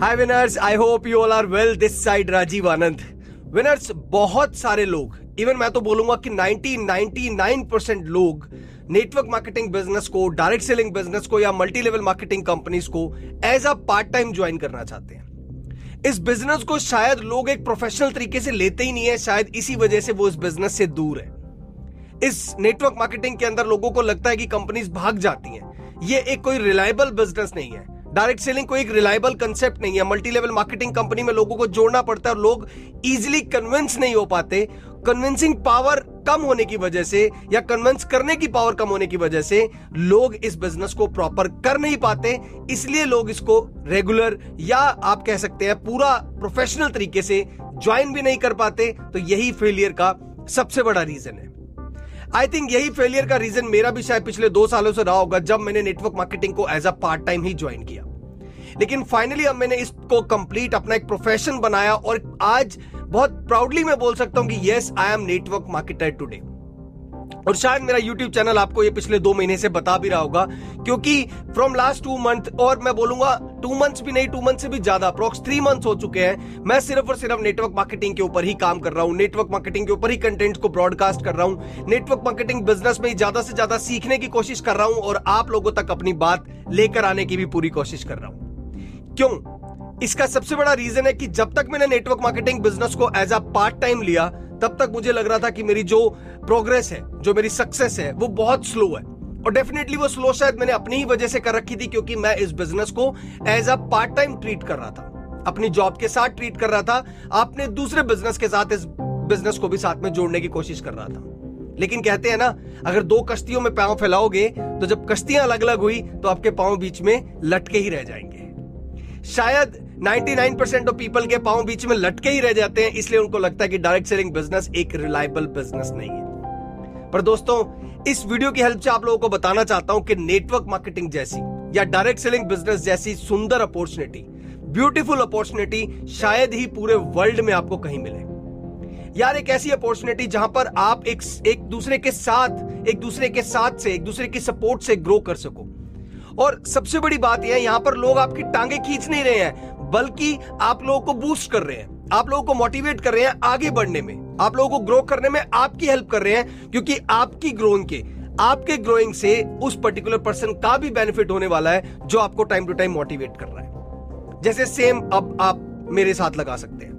Hi winners I hope you all are well this side Rajeev Anand winners बहुत सारे लोग even मैं तो बोलूँगा कि 90 99 परसेंट लोग नेटवर्क मार्केटिंग बिज़नेस को डायरेक्ट सेलिंग बिज़नेस को या मल्टी लेवल मार्केटिंग कंपनीज़ को as a part time join करना चाहते हैं। इस बिज़नेस को शायद लोग एक प्रोफेशनल तरीके से लेते ही नहीं है, शायद इसी वजह से वो इस बिज़नेस से दूर है। इस नेटवर्क मार्केटिंग के अंदर लोगों को लगता है कि कंपनीज़ भाग जाती हैं। ये एक कोई रिलायबल बिज़नेस नहीं है। डायरेक्ट सेलिंग कोई एक रिलायबल कंसेप्ट नहीं है। मल्टी लेवल मार्केटिंग कंपनी में लोगों को जोड़ना पड़ता है और लोग इजिली कन्विंस नहीं हो पाते। कन्विंसिंग पावर कम होने की वजह से या कन्विंस करने की पावर कम होने की वजह से लोग इस बिज़नेस को प्रॉपर कर नहीं पाते। इसलिए लोग इसको रेगुलर या आप कह सकते हैं पूरा प्रोफेशनल तरीके से ज्वाइन भी नहीं कर पाते। तो यही फेलियर का सबसे बड़ा रीजन है। आई थिंक यही फेलियर का रीजन मेरा भी शायद पिछले दो सालों से रहा होगा जब मैंने नेटवर्क मार्केटिंग को एज अ पार्ट टाइम ही ज्वाइन किया। लेकिन फाइनली अब मैंने इसको कंप्लीट अपना एक प्रोफेशन बनाया और आज बहुत प्राउडली मैं बोल सकता हूँ कि yes I am network marketer today और शायद मेरा YouTube चैनल आपको ये पिछले दो महीने से बता भी रहा होगा, क्योंकि फ्रॉम लास्ट टू मंथ और मैं बोलूँगा टू मंथ्स भी नहीं टू मंथ से भी ज़्यादा अप्रोक्स थ्री मंथ्स हो चुके हैं। मैं सिर्फ़ और सिर्फ़ नेटवर्क मार्केटिंग के ऊपर ही काम कर रहा हूँ नेटवर्क मार्केटिंग के ऊपर ही कंटेंट को ब्रॉडकास्ट कर रहा हूँ नेटवर्क मार्केटिंग बिज़नेस में ज़्यादा से ज़्यादा सीखने की कोशिश कर रहा हूँ, और आप लोगों तक अपनी बात लेकर आने की भी पूरी कोशिश कर रहा हूँ। क्यों? इसका सबसे बड़ा रीजन है कि जब तक मैंने नेटवर्क मार्केटिंग बिज़नेस को एज अ पार्ट टाइम लिया तब तक मुझे लग रहा था कि मेरी जो प्रोग्रेस है, जो मेरी सक्सेस है, वो बहुत स्लो है। और डेफिनेटली वो स्लो शायद मैंने अपनी ही वजह से कर रखी थी क्योंकि मैं इस बिज़नेस को as a part time treat कर रहा था। अपनी जॉब के साथ ट्रीट कर रहा था, अपने दूसरे बिज़नेस के साथ इस बिज़नेस को भी साथ में जोड़ने की कोशिश कर रहा था। लेकिन कहते हैं ना, अगर दो कश्तियों में पाँव फैलाओगे तो जब कश्तियाँ अलग अलग हुई तो आपके पाँव बीच में लटके ही रह जाएँगे। शायद 99% ऑफ़ पीपल के पाँव बीच में लटके ही रह जाते हैं, इसलिए उनको लगता है कि डायरेक्ट सेलिंग बिज़नेस एक रिलायबल बिज़नेस नहीं है। पर दोस्तों, इस वीडियो की हेल्प से आप लोगों को बताना चाहता हूँ कि नेटवर्क मार्केटिंग जैसी या डायरेक्ट सेलिंग बिज़नेस जैसी सुंदर अपॉर्चुनिटी, ब्यूटीफुल अपॉर्चुनिटी शायद ही पूरे वर्ल्ड में आपको कहीं मिले। यार, एक ऐसी अपॉर्चुनिटी जहाँ पर आप एक एक दूसरे के साथ, एक दूसरे के साथ से, एक दूसरे की सपोर्ट से ग्रो कर सको। और सबसे बड़ी बात यह है, यहाँ पर लोग आपकी टांगे खींच नहीं रहे हैं बल्कि आप लोगों को बूस्ट कर रहे हैं। आप लोगों को मोटिवेट कर रहे हैं आगे बढ़ने में। आप लोगों को ग्रो करने में आपकी हेल्प कर रहे हैं, क्योंकि आपकी ग्रोइंग के, आपके ग्रोइंग से उस पर्टिकुलर पर्सन का भी बेनिफिट होने वाला है, जो आपको टाइम टू टाइम मोटिवेट कर रहा है। जैसे सेम अब आप मेरे साथ लगा सकते हैं।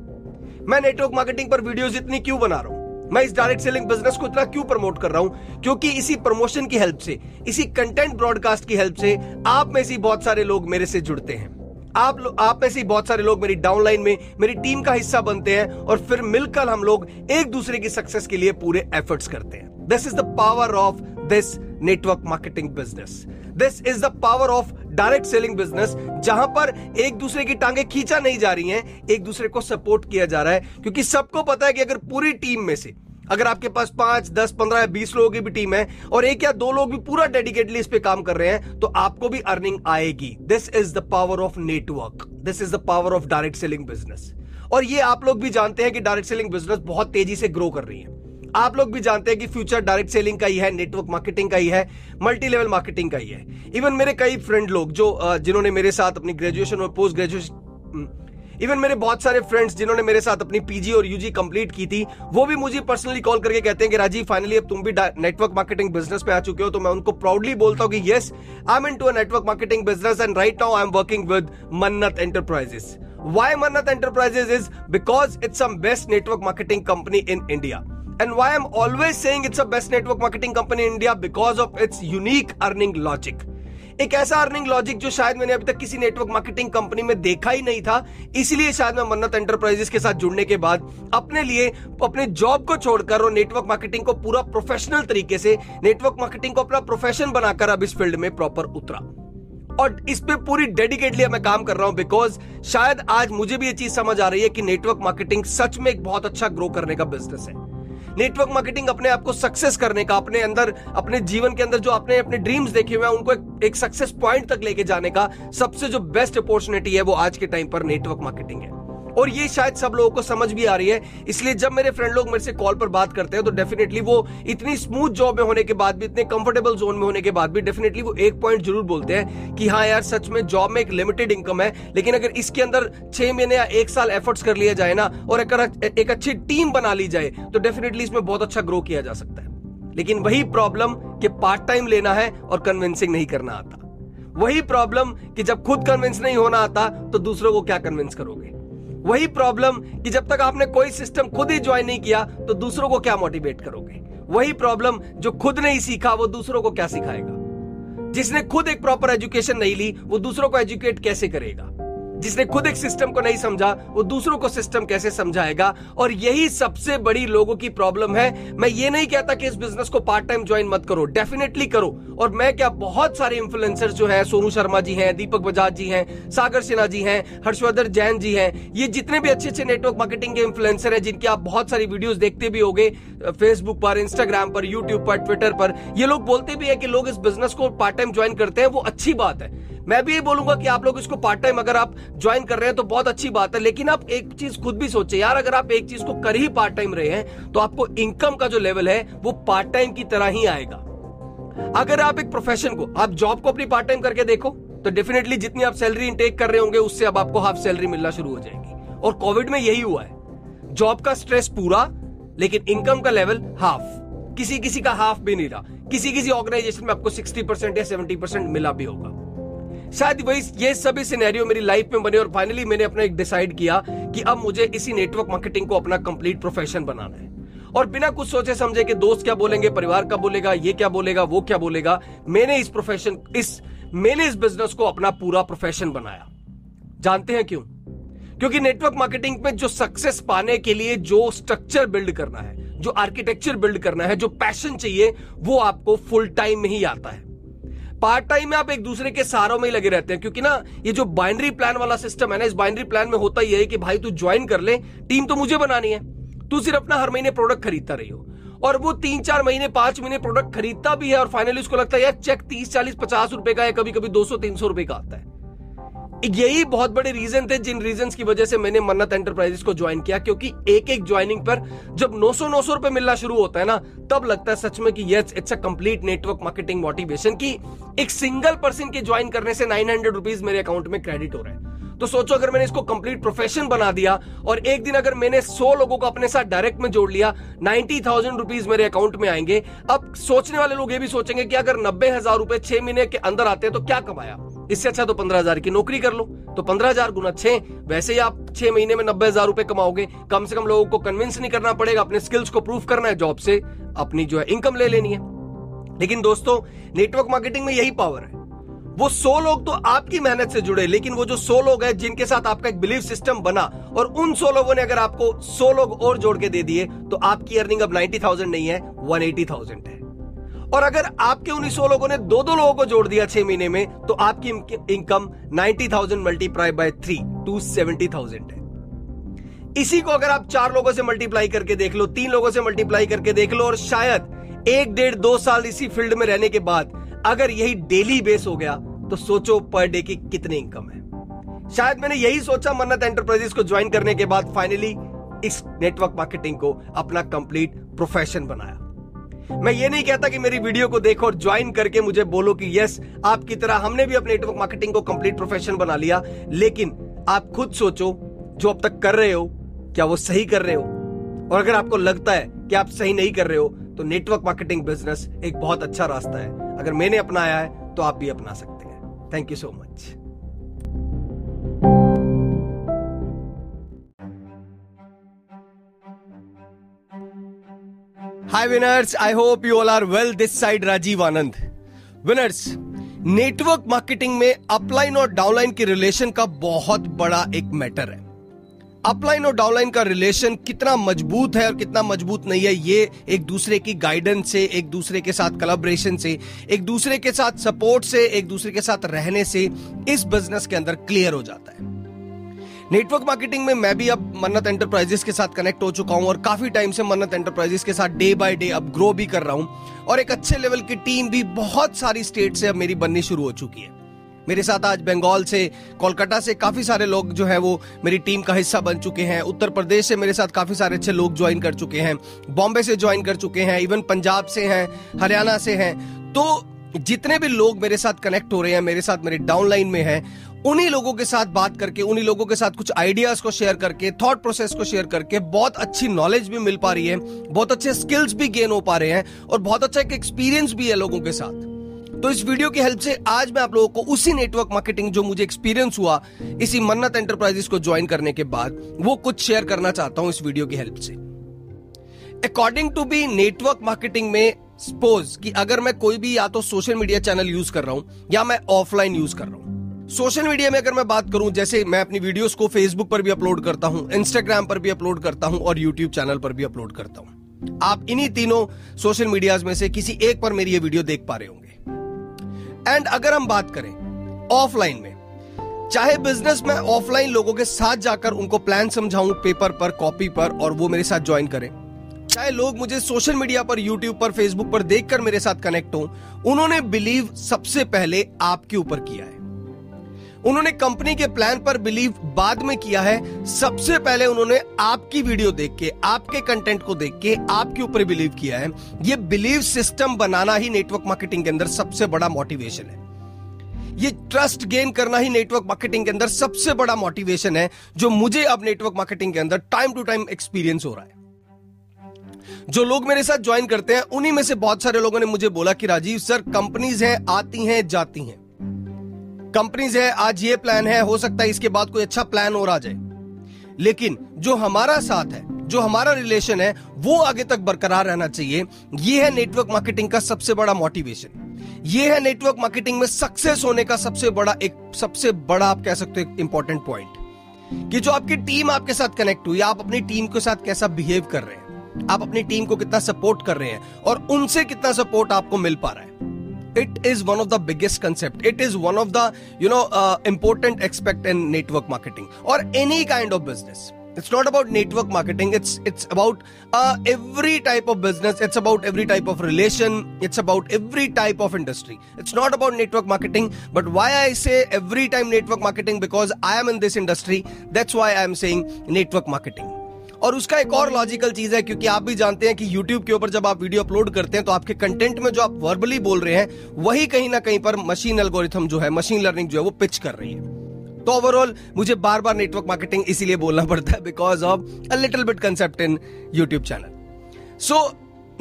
मैं नेटवर्क मार्केटिंग पर वीडियोस इतनी क्यों बना रहा हूँ? मैं इस डायरेक्ट सेलिंग बिज़नेस को इतना क्यों प्रमोट कर रहा हूँ? क्योंकि इसी प्रमोशन की हेल्प से, इसी कंटेंट ब्रॉडकास्ट की हेल्प से, आप में से बहुत सारे लोग मेरे से जुड़ते हैं। आप आप में से बहुत सारे लोग मेरी डाउनलाइन में, मेरी टीम का हिस्सा बनते हैं और फिर मिलकर हम लोग एक दूसरे की सक्सेस के लिए पूरे एफर्ट्स करते हैं। This is the power of this network marketing business this is the power of direct selling business जहाँ पर एक दूसरे की टांगे खींचा नहीं जा रही हैं, एक दूसरे को सपोर्ट किया जा रहा है, क्योंकि सबको पता है कि अगर पूरी टीम में से अगर आपके पास पाँच, दस, पंद्रह या बीस लोगों की भी टीम है और एक या दो लोग भी पूरा डेडिकेटली इस पे काम कर रहे हैं तो आपको भी अर्निंग आएगी। This is the power of network this is the power of direct selling business और ये आप लोग भी जानते हैं कि डायरेक्ट सेलिंग बिज़नेस बहुत तेज़ी से ग्रो कर रही है। आप लोग भी जानते हैं कि फ्यूचर डायरेक्ट सेलिंग का ही है नेटवर्क मार्केटिंग का ही है मल्टी लेवल मार्केटिंग का ही है। इवन मेरे कई फ्रेंड लोग जो जिन्होंने मेरे साथ अपनी ग्रेजुएशन और पोस्ट ग्रेजुएशन इवन मेरे बहुत सारे फ्रेंड्स जिन्होंने मेरे साथ अपनी पीजी और यूजी कंप्लीट की थी, वो भी मुझे पर्सनली कॉल करके कहते हैं कि राजीव फाइनली अब तुम भी नेटवर्क मार्केटिंग बिज़नेस पे आ चुके हो तो मैं उनको प्राउडली बोलता हूँ कि yes I am to a network marketing business and right now I am working with Mannat enterprises why Mannat enterprises is because it's um best network marketing company in India and why am always saying it's a best network marketing company in India because of its unique earning logic एक ऐसा earning logic जो शायद मैंने अभी तक किसी network marketing company में देखा ही नहीं था, इसीलिए शायद मैं मन्नत एंटरप्राइजेस के साथ जुड़ने के बाद अपने लिए, अपने जॉब को छोड़कर और नेटवर्क मार्केटिंग को पूरा प्रोफेशनल तरीके से नेटवर्क मार्केटिंग को अपना प्रोफेशन बनाकर अब इस फ़ील्ड में प्रॉपर उतरा। और इस पे पूरी डेडिकेटली मैं काम कर रहा हूँ बिकॉज़ शायद आज मुझे भी ये चीज़ समझ आ रही है कि नेटवर्क मार्केटिंग सच में एक बहुत अच्छा ग्रो करने का बिज़नेस है। नेटवर्क मार्केटिंग अपने आप को सक्सेस करने का अपने अंदर अपने जीवन के अंदर जो आपने अपने ड्रीम्स देखे हुए हैं उनको एक, एक सक्सेस पॉइंट तक लेके जाने का सबसे जो बेस्ट अपॉर्चुनिटी है वो आज के टाइम पर नेटवर्क मार्केटिंग है। और ये शायद सब लोगों को समझ भी आ रही है। इसलिए जब मेरे फ्रेंड लोग मेरे से कॉल पर बात करते हैं तो डेफिनेटली वो इतनी स्मूथ जॉब में होने के बाद भी, इतने कंफर्टेबल जोन में होने के बाद भी डेफिनेटली वो एक पॉइंट ज़रूर बोलते हैं कि हाँ यार, सच में जॉब में एक लिमिटेड इनकम है, लेकिन अगर इसके अंदर छह महीने या एक साल एफर्ट्स कर लिया जाए ना, और अगर एक अच्छी टीम बना ली जाए तो डेफिनेटली इसमें बहुत अच्छा ग्रो किया जा सकता है। लेकिन वही प्रॉब्लम कि पार्ट टाइम लेना है और कन्विंसिंग नहीं करना आता। वही प्रॉब्लम कि जब खुद कन्विंस नहीं होना आता तो दूसरों को क्या कन्विंस करोगे? वही प्रॉब्लम कि जब तक आपने कोई सिस्टम खुद ही ज्वाइन नहीं किया तो दूसरों को क्या मोटिवेट करोगे? वही प्रॉब्लम जो खुद नहीं सीखा, वो दूसरों को क्या सिखाएगा? जिसने खुद एक प्रॉपर एजुकेशन नहीं ली, वो दूसरों को एजुकेट कैसे करेगा? जिसने खुद एक सिस्टम को नहीं समझा, वो दूसरों को सिस्टम कैसे समझाएगा? और यही सबसे बड़ी लोगों की प्रॉब्लम है। मैं ये नहीं कहता कि इस बिज़नेस को पार्ट टाइम ज्वाइन मत करो। डेफिनेटली करो। और मैं क्या, बहुत सारे इन्फ्लुएंसर जो है, सोनू शर्मा जी हैं, दीपक बजाज जी हैं, सागर सिन्हा जी हैं, हर्षवर्धन जैन जी हैं, ये जितने भी अच्छे अच्छे नेटवर्क मार्केटिंग के इन्फ्लुएंसर हैं, जिनकी आप बहुत सारी वीडियोस देखते भी होंगे फेसबुक पर इंस्टाग्राम पर यूट्यूब पर ट्विटर पर, ये लोग बोलते भी है कि लोग इस बिज़नेस को पार्ट टाइम ज्वाइन करते हैं, वो अच्छी बात है। मैं भी ये बोलूँगा कि आप लोग इसको पार्ट टाइम अगर आप ज्वाइन कर रहे हैं तो बहुत अच्छी बात है, लेकिन आप एक चीज़ खुद भी सोचे यार, अगर आप एक चीज़ को कर ही पार्ट टाइम रहे हैं तो आपको इनकम का जो लेवल है, वो पार्ट टाइम की तरह ही आएगा। अगर आप एक प्रोफेशन को, आप जॉब को अपनी पार्ट टाइम करके देखो तो डेफिनेटली जितनी आप सैलरी इंटेक कर रहे होंगे, उससे अब आपको हाफ़ सैलरी मिलना शुरू हो जाएगी। और कोविड में यही हुआ है। जॉब का स्ट्रेस पूरा, लेकिन इनकम का लेवल हाफ़ किसी किसी का हाफ़ भी नहीं रहा। किसी किसी ऑर्गेनाइजेशन में आपको 60 परसेंट या 70 परसेंट मिला भी होगा। शायद वही ये सभी सिनेरियो मेरी लाइफ में बने और फाइनली मैंने अपना एक डिसाइड किया कि अब मुझे इसी नेटवर्क मार्केटिंग को अपना कंप्लीट प्रोफेशन बनाना है। और बिना कुछ सोचे समझे कि दोस्त क्या बोलेंगे, परिवार का बोलेगा, ये क्या बोलेगा, वो क्या बोलेगा, मैंने इस प्रोफेशन इस, मैंने इस बिज़नेस को अपना पूरा प्रोफेशन बनाया। जानते हैं क्यों? क्योंकि नेटवर्क मार्केटिंग में जो सक्सेस पाने के लिए जो स्ट्रक्चर बिल्ड करना है, जो आर्किटेक्चर बिल्ड करना है, जो पैशन चाहिए, वो आपको फुल टाइम में ही आता है। पार्ट टाइम में आप एक दूसरे के सहारों में ही लगे रहते हैं, क्योंकि ना, ये जो बाइनरी प्लान वाला सिस्टम है ना, इस बाइनरी प्लान में होता ही है कि भाई तू ज्वाइन कर ले, टीम तो मुझे बनानी है। तू सिर्फ़ अपना हर महीने प्रोडक्ट खरीदता रही हो और वो तीन चार महीने, पाँच महीने प्रोडक्ट खरीदता भी है, और फाइनली उसको लगता है, यार, चेक तीस चालीस पचास रुपए का या कभी कभी दो सौ, तीन सौ रुपए का आता है। यही बहुत बड़े रीजन थे, जिन रीजन की वजह से मैंने मन्नत एंटरप्राइजेस को ज्वाइन किया, क्योंकि एक एक ज्वाइनिंग पर जब 900 900 रुपए मिलना शुरू होता है ना, तब लगता है सच में कि yes it's a complete network marketing motivation की एक सिंगल पर्सन के ज्वाइन करने से नाइन हंड्रेड रुपीज़ मेरे अकाउंट में क्रेडिट हो रहा है। तो सोचो अगर मैंने इसको कंप्लीट प्रोफेशन बना दिया और एक दिन अगर मैंने सौ लोगों को अपने साथ डायरेक्ट में जोड़ लिया नाइन्टी थाउज़ेंड रुपीज़ मेरे अकाउंट में आएँगे। अब सोचने वाले लोग ये भी सोचेंगे कि अगर नब्बे हज़ार रुपए छह महीने के अंदर आते हैं तो क्या कमाया? इससे अच्छा तो पंद्रह हज़ार की नौकरी कर लो। तो पंद्रह हज़ार गुना छह, वैसे ही आप छह महीने में नब्बे हज़ार रुपए कमाओगे। कम से कम लोगों को कन्विंस नहीं करना पड़ेगा, अपने स्किल्स को प्रूव करना है जॉब से। अपनी जो है इनकम ले लेनी है। लेकिन दोस्तों नेटवर्क मार्केटिंग में यही पावर है। वो सौ लोग तो आपकी मेहनत से जुड़े, लेकिन वो जो सौ लोग हैं, जिनके साथ आपका एक बिलीव सिस्टम बना, और उन सौ लोगों ने अगर आपको सौ लोग और जोड़ के दे दिए तो आपकी अर्निंग अब नाइन्टी थाउज़ेंड नहीं है वन एटी थाउज़ेंड है। और अगर आपके उन्हीं सौ लोगों ने दो दो लोगों को जोड़ दिया छह महीने में तो आपकी income ninety thousand multiply by three two seventy thousand है। इसी को अगर आप चार लोगों से मल्टीप्लाई करके देख लो, तीन लोगों से मल्टीप्लाई करके देख लो, और शायद एक डेढ़ दो साल इसी फ़ील्ड में रहने के बाद अगर यही डेली बेस हो गया तो सोचो पर डे की कितनी इनकम है। शायद मैंने यही सोचा मन्नत एंटरप्राइजेस को ज्वाइन करने के बाद फाइनली इस नेटवर्क मार्केटिंग को अपना कंप्लीट प्रोफेशन बनाया। मैं ये नहीं कहता कि मेरी वीडियो को देखो और ज्वाइन करके मुझे बोलो कि यस आपकी तरह हमने भी अपने नेटवर्क मार्केटिंग को कंप्लीट प्रोफेशन बना लिया, लेकिन आप खुद सोचो, जो अब तक कर रहे हो, क्या वो सही कर रहे हो? और अगर आपको लगता है कि आप सही नहीं कर रहे हो तो नेटवर्क मार्केटिंग बिज़नेस एक बहुत अच्छा रास्ता है। अगर मैंने अपनाया है तो आप भी अपना सकते हैं। Thank you so much hi winners I hope you all are well this side Rajiv Anand winners network marketing में अपलाइन और डाउनलाइन के रिलेशन का बहुत बड़ा एक मैटर है। अपलाइन और डाउनलाइन का रिलेशन कितना मज़बूत है और कितना मज़बूत नहीं है, ये एक दूसरे की गाइडेंस से, एक दूसरे के साथ कलेब्रेशन से, एक दूसरे के साथ सपोर्ट से, एक दूसरे के साथ रहने से इस बिज़नेस के अंदर क्लियर हो जाता है। नेटवर्क मार्केटिंग में मैं भी अब मन्नत एंटरप्राइजेस के साथ कनेक्ट हो चुका हूँ और काफ़ी टाइम से मन्नत एंटरप्राइजेस के साथ डे बाय डे अब ग्रो भी कर रहा हूँ और एक अच्छे लेवल की टीम भी बहुत सारी स्टेट से अब मेरी बननी शुरू हो चुकी है। मेरे साथ आज बंगाल से, कोलकाता से काफ़ी सारे लोग जो है वो मेरी टीम का हिस्सा बन चुके हैं। उत्तर प्रदेश से मेरे साथ काफ़ी सारे अच्छे लोग ज्वाइन कर चुके हैं। बॉम्बे से ज्वाइन कर चुके हैं इवन पंजाब से हैं, हरियाणा से हैं। तो जितने भी लोग मेरे साथ कनेक्ट हो रहे हैं, मेरे साथ मेरे डाउनलाइन में हैं, उन्हीं लोगों के साथ बात करके, उन्हीं लोगों के साथ कुछ आइडियाज़ को शेयर करके थॉट प्रोसेस को शेयर करके बहुत अच्छी नॉलेज भी मिल पा रही है, बहुत अच्छे स्किल्स भी गेन हो पा रहे हैं और बहुत अच्छा एक एक्सपीरियंस भी है लोगों के साथ। तो इस वीडियो की हेल्प से आज मैं आप लोगों को उसी नेटवर्क मार्केटिंग जो मुझे एक्सपीरियंस हुआ, इसी मन्नत एंटरप्राइजेस को ज्वाइन करने के बाद, वो कुछ शेयर करना चाहता हूँ इस वीडियो की हेल्प से। According to be network marketing में सपोज़ कि अगर मैं कोई भी या तो सोशल मीडिया चैनल यूज़ कर रहा हूँ, या मैं ऑफलाइन यूज़ कर रहा हूँ। सोशल मीडिया में अगर मैं बात करूँ, जैसे मैं अपनी वीडियोस को फेसबुक पर भी अपलोड करता हूँ इंस्टाग्राम पर भी अपलोड करता हूँ और यूट्यूब चैनल पर भी अपलोड करता हूँ। आप इन्हीं तीनों सोशल मीडियाज में से किसी एक पर मेरी ये वीडियो देख पा रहे होंगे। एंड अगर हम बात करें ऑफलाइन में, चाहे बिज़नेस में ऑफलाइन लोगों के साथ जाकर उनको प्लान समझाऊं पेपर पर कॉपी पर, और वो मेरे साथ ज्वाइन करें। चाहे लोग मुझे सोशल मीडिया पर यूट्यूब पर फेसबुक पर देखकर मेरे साथ कनेक्ट हो, उन्होंने बिलीव सबसे पहले आपके ऊपर किया है। उन्होंने कंपनी के प्लान पर बिलीव बाद में किया है। सबसे पहले उन्होंने आपकी वीडियो देख के, आपके कंटेंट को देख के, आपके ऊपर बिलीव किया है। ये बिलीव सिस्टम बनाना ही नेटवर्क मार्केटिंग के अंदर सबसे बड़ा मोटिवेशन है। ये ट्रस्ट गेन करना ही नेटवर्क मार्केटिंग के अंदर सबसे बड़ा मोटिवेशन है, जो मुझे अब नेटवर्क मार्केटिंग के अंदर टाइम टू टाइम एक्सपीरियंस हो रहा है। जो लोग मेरे साथ ज्वाइन करते हैं, उन्हीं में से बहुत सारे लोगों ने मुझे बोला कि राजीव सर कंपनीज़ हैं, आती हैं, जाती हैं। कंपनीज़ है, आज ये प्लान है, हो सकता है इसके बाद कोई अच्छा प्लान और आ जाए। लेकिन जो हमारा साथ है, जो हमारा रिलेशन है, वो आगे तक बरकरार रहना चाहिए। ये है नेटवर्क मार्केटिंग का सबसे बड़ा मोटिवेशन ये है नेटवर्क मार्केटिंग में सक्सेस होने का सबसे बड़ा एक, सबसे बड़ा आप कह सकते हो इंपॉर्टेंट पॉइंट कि जो आपकी टीम आपके साथ कनेक्ट हुई, आप अपनी टीम के साथ कैसा बिहेव कर रहे हैं, आप अपनी टीम को कितना सपोर्ट कर रहे हैं, और उनसे कितना सपोर्ट आपको मिल पा रहा है। It is one of the biggest concept. It is one of the you know uh, important aspect in network marketing or any kind of business. It's not about network marketing. It's it's about uh, every type of business. It's about every type of relation. It's about every type of industry. It's not about network marketing. But why i say every time network marketing? Because i am in this industry. That's why i am saying network marketing और उसका एक और logical चीज़ है, क्योंकि आप भी जानते हैं कि यूट्यूब के ऊपर जब आप वीडियो अपलोड करते हैं तो आपके कंटेंट में जो आप वर्बली बोल रहे हैं, वही कहीं ना कहीं पर मशीन एल्गोरिथम जो है मशीन लर्निंग जो है, वो पिच कर रही है। तो ओवरऑल मुझे बार बार नेटवर्क मार्केटिंग इसीलिए बोलना पड़ता है because of a little bit concept in YouTube channel so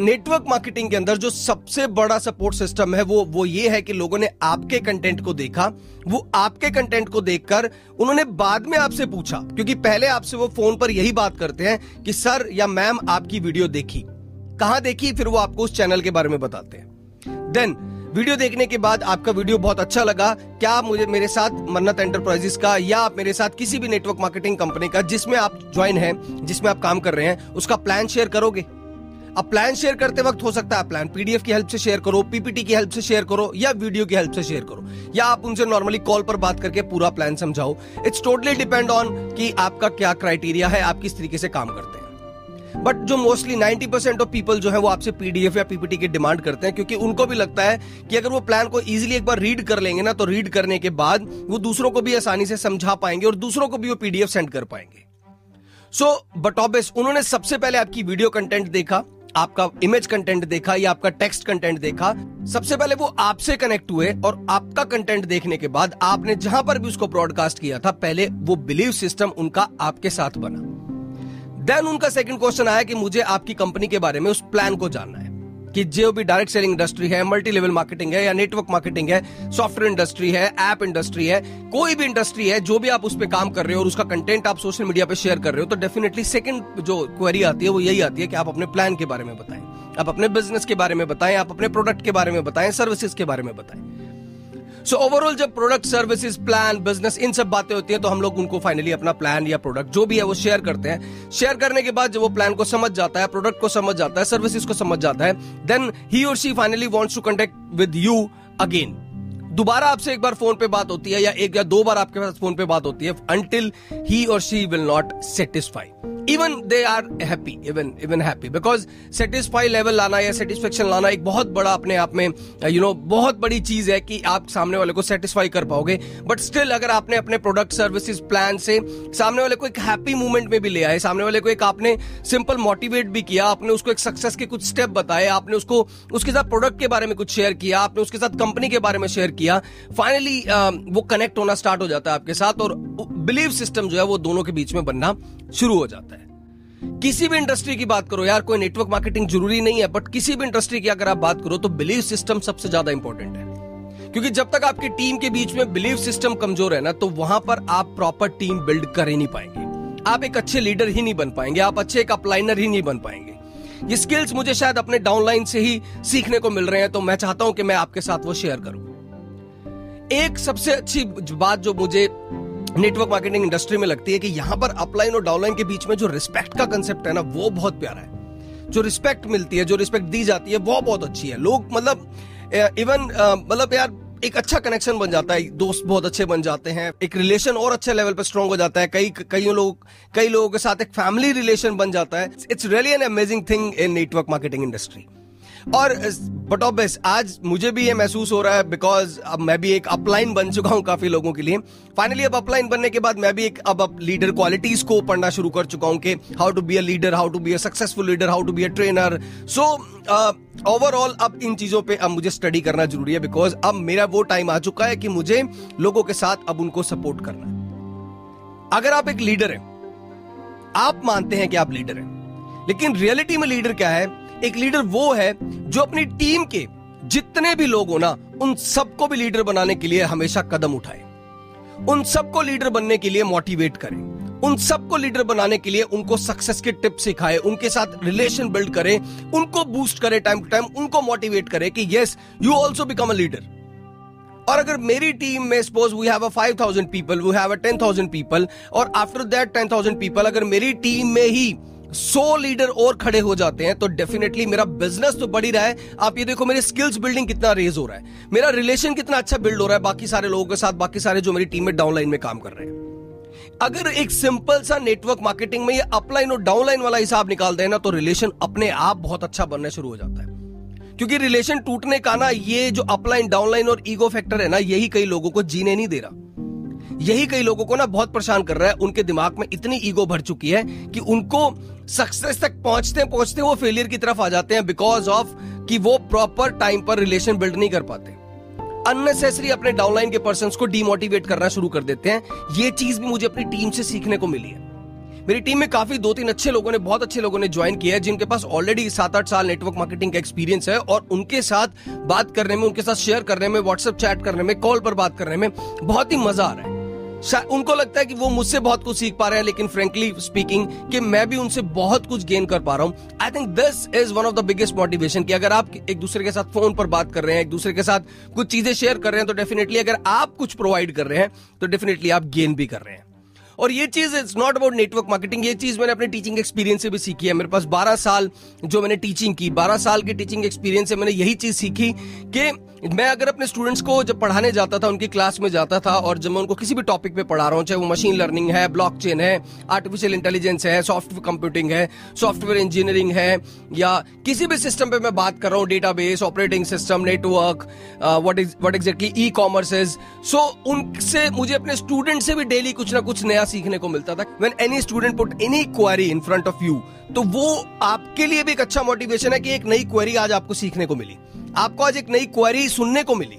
network marketing के अंदर जो सबसे बड़ा सपोर्ट सिस्टम है, वो वो ये है कि लोगों ने आपके कंटेंट को देखा। वो आपके कंटेंट को देखकर उन्होंने बाद में आपसे पूछा, क्योंकि पहले आपसे वो फ़ोन पर यही बात करते हैं कि, सर या मैम, आपकी वीडियो देखी। कहाँ देखी? फिर वो आपको उस चैनल के बारे में बताते हैं। देन वीडियो देखने के बाद आपका वीडियो बहुत अच्छा लगा। क्या आप मुझे, मेरे साथ मन्नत एंटरप्राइजेस का या आप मेरे साथ किसी भी नेटवर्क मार्केटिंग कंपनी का, जिसमें आप ज्वाइन हैं, जिसमें आप काम कर रहे हैं, उसका प्लान शेयर करोगे? अब प्लान शेयर करते वक्त हो सकता है प्लान पीडीएफ की हेल्प से शेयर करो पीपीटी की हेल्प से शेयर करो या वीडियो की हेल्प से शेयर करो। या आप उनसे नॉर्मली कॉल पर बात करके पूरा प्लान समझाओ। इट्स टोटली डिपेंड ऑन कि आपका क्या क्राइटेरिया है, आप किस तरीके से काम करते हैं। बट जो मोस्टली 90 परसेंट ऑफ़ पीपल जो है, वो आपसे पीडीएफ या पीपीटी की डिमांड करते हैं, क्योंकि उनको भी लगता है कि अगर वो प्लान को इजीली एक बार रीड कर लेंगे ना तो रीड करने के बाद वो दूसरों को भी आसानी से समझा पाएँगे और दूसरों को भी वो पीडीएफ सेंड कर पाएँगे। सो बट ऑब्वियस उन्होंने सबसे पहले आपकी वीडियो कंटेंट देखा आपका इमेज कंटेंट देखा या आपका टेक्स्ट कंटेंट देखा, सबसे पहले वो आपसे कनेक्ट हुए और आपका कंटेंट देखने के बाद आपने जहाँ पर भी उसको ब्रॉडकास्ट किया था, पहले वो बिलीव सिस्टम उनका आपके साथ बना। देन उनका सेकंड क्वेश्चन आया कि मुझे आपकी कंपनी के बारे में उस प्लान को जानना है। कि जो भी डायरेक्ट सेलिंग इंडस्ट्री है मल्टी लेवल मार्केटिंग है या नेटवर्क मार्केटिंग है सॉफ्टवेयर इंडस्ट्री है ऐप इंडस्ट्री है, कोई भी इंडस्ट्री है, जो भी आप उस पर काम कर रहे हो और उसका कंटेंट आप सोशल मीडिया पर शेयर कर रहे हो तो डेफिनेटली सेकंड जो क्वेरी आती है, वो यही आती है कि आप अपने प्लान के बारे में बताएँ। आप अपने बिज़नेस के बारे में बताएँ, आप अपने प्रोडक्ट के बारे में बताएँ सर्विसेज़ के बारे में बताएँ। सो ओवरऑल जब प्रोडक्ट सर्विसेज़ प्लान बिज़नेस इन सब बातें होती है तो हम लोग उनको फाइनली अपना प्लान या प्रोडक्ट जो भी है, वो शेयर करते हैं। शेयर करने के बाद जब वो प्लान को समझ जाता है प्रोडक्ट को समझ जाता है सर्विसेज़ को समझ जाता है देन ही और she finally wants to contact with you again दोबारा आपसे एक बार फ़ोन पे बात होती है या एक या दो बार आपके पास फ़ोन पे बात होती है अंटिल ही और she will not satisfy even they are happy even even happy because satisfy level लाना या सेटिस्फेक्शन लाना एक बहुत बड़ा अपने आप में यू you नो know, बहुत बड़ी चीज़ है कि आप सामने वाले को सेटिस्फाई कर पाओगे। बट स्टिल अगर आपने अपने प्रोडक्ट सर्विसेज़ प्लान से सामने वाले को एक हैप्पी मूवमेंट में भी ले आए सामने वाले को एक आपने सिंपल मोटिवेट भी किया आपने उसको एक सक्सेस के कुछ स्टेप बताए आपने उसको उसके साथ प्रोडक्ट के बारे में कुछ शेयर किया आपने उसके साथ कंपनी के बारे में शेयर किया फाइनली वो कनेक्ट होना स्टार्ट हो जाता है आपके साथ और बिलीव सिस्टम जो है वो दोनों के बीच में बनना शुरू हो जाता है। किसी भी इंडस्ट्री की बात करो, यार, कोई नेटवर्क मार्केटिंग ज़रूरी नहीं है बट किसी भी इंडस्ट्री की अगर आप बात करो तो बिलीव सिस्टम सबसे ज़्यादा इंपॉर्टेंट है। क्योंकि जब तक आपकी टीम के बीच में बिलीव सिस्टम कमज़ोर है ना तो वहाँ पर आप प्रॉपर टीम बिल्ड कर ही नहीं पाएँगे। आप एक अच्छे लीडर ही नहीं बन पाएँगे, आप अच्छे एक अपलाइनर ही नहीं बन पाएँगे। ये स्किल्स मुझे शायद अपने डाउनलाइन से ही सीखने को मिल रहे हैं तो मैं चाहता हूँ कि मैं आपके साथ वो शेयर करूँ। एक सबसे अच्छी बात जो मुझे नेटवर्क मार्केटिंग इंडस्ट्री में लगती है कि यहाँ पर अपलाइन और डाउनलाइन के बीच में जो रिस्पेक्ट का कंसेप्ट है ना, वो बहुत प्यारा है। जो रिस्पेक्ट मिलती है, जो रिस्पेक्ट दी जाती है, वो बहुत अच्छी है। लोग मतलब इवन मतलब यार, एक अच्छा कनेक्शन बन जाता है, दोस्त बहुत अच्छे बन जाते हैं, एक रिलेशन और अच्छे लेवल पर स्ट्रांग हो जाता है, कई कई लोग, कई लोगों के साथ एक फैमिली रिलेशन बन जाता है। It's really an amazing thing in network marketing industry और बट आज मुझे भी ये महसूस हो रहा है बिकॉज़ अब मैं भी एक अपलाइन बन चुका हूँ काफ़ी लोगों के लिए। फाइनली अब अपलाइन बनने के बाद मैं भी एक, अब अब लीडर क्वालिटीज को पढ़ना शुरू कर चुका हूँ कि how to be a leader how to be a successful leader how to be a trainer so overall अब इन चीज़ों पे अब मुझे स्टडी करना ज़रूरी है बिकॉज़ अब मेरा वो टाइम आ चुका है कि मुझे लोगों के साथ अब उनको सपोर्ट करना अगर आप एक लीडर हैं, आप मानते हैं कि आप लीडर हैं, लेकिन रियलिटी में लीडर क्या है? एक लीडर वो है जो अपनी टीम के जितने भी लोग हो ना, उन सबको भी लीडर बनाने के लिए हमेशा कदम उठाए। उन सबको लीडर बनने के लिए मोटिवेट करें। उन सबको लीडर बनाने के लिए उनको सक्सेस के टिप्स सिखाए, उनके साथ रिलेशन बिल्ड करें, उनको बूस्ट करें टाइम टू टाइम उनको मोटिवेट करे कि yes you also become a leader और अगर मेरी टीम में suppose we have a 5000 people we have a 10000 people और आफ्टर दैट 10000 पीपल अगर मेरी टीम में ही सौ लीडर और खड़े हो जाते हैं तो डेफिनेटली मेरा बिज़नेस तो बढ़ ही रहा है। आप ये देखो, मेरे स्किल्स बिल्डिंग कितना रेज हो रहा है। मेरा रिलेशन कितना अच्छा बिल्ड हो रहा है, बाकी सारे लोगों के साथ, बाकी सारे जो मेरी टीम में डाउनलाइन में काम कर रहे हैं। अगर एक सिंपल सा नेटवर्क मार्केटिंग में ये अपलाइन और डाउनलाइन वाला हिसाब निकाल देना तो रिलेशन अपने आप बहुत अच्छा बनना शुरू हो जाता है। क्योंकि रिलेशन टूटने का ना, ये जो अपलाइन डाउनलाइन और ईगो फैक्टर है ना, यही कई लोगों को जीने नहीं दे रहा। यही कई लोगों को ना बहुत परेशान कर रहा है। उनके दिमाग में इतनी ईगो भर चुकी है कि उनको सक्सेस तक पहुँचते पहुँचते वो फेलियर की तरफ़ आ जाते हैं बिकॉज़ ऑफ़ कि वो प्रॉपर टाइम पर रिलेशन बिल्ड नहीं कर पाते। अननेसेसरी अपने डाउनलाइन के पर्सन को डीमोटिवेट करना शुरू कर देते हैं। ये चीज़ भी मुझे अपनी टीम से सीखने को मिली है। मेरी टीम में काफ़ी दो तीन अच्छे लोगों ने, बहुत अच्छे लोगों ने ज्वाइन किया है, जिनके पास ऑलरेडी सात आठ साल नेटवर्क मार्केटिंग का एक्सपीरियंस है और उनके साथ बात करने में, उनके साथ शेयर करने में व्हाट्सएप चैट करने में कॉल पर बात करने में बहुत ही मज़ा आ रहा है। उनको लगता है कि वो मुझसे बहुत कुछ सीख पा रहे हैं, लेकिन फ्रेंकली स्पीकिंग कि मैं भी उनसे बहुत कुछ गेन कर पा रहा हूँ। I think this is one of the biggest motivation कि अगर आप एक दूसरे के साथ फ़ोन पर बात कर रहे हैं, एक दूसरे के साथ कुछ चीज़ें शेयर कर रहे हैं तो डेफिनेटली अगर आप कुछ प्रोवाइड कर रहे हैं तो डेफिनेटली आप गेन भी कर रहे हैं। और ये चीज़ it's not about network marketing ये चीज़ मैंने अपने टीचिंग एक्सपीरियंस से भी सीखी है। मेरे पास 12 साल जो मैंने टीचिंग की 12 साल के टीचिंग एक्सपीरियंस से मैंने यही चीज़ सीखी कि मैं अगर अपने स्टूडेंट्स को जब पढ़ाने जाता था, उनकी क्लास में जाता था और जब मैं उनको किसी भी टॉपिक पे पढ़ा रहा हूँ, चाहे वो मशीन लर्निंग है ब्लॉकचेन है आर्टिफिशियल इंटेलिजेंस है सॉफ्टवेयर कंप्यूटिंग है सॉफ्टवेयर इंजीनियरिंग है, या किसी भी सिस्टम पे मैं बात कर रहा हूँ database operating system network what is what exactly e commerce so उनसे, मुझे अपने स्टूडेंट से भी डेली कुछ ना कुछ नया सीखने को मिलता था। When any student put any query in front of you तो वो आपके लिए भी एक अच्छा मोटिवेशन है कि एक नई क्वेरी आज आपको सीखने को मिली। आपको आज एक नई क्वेरी सुनने को मिली।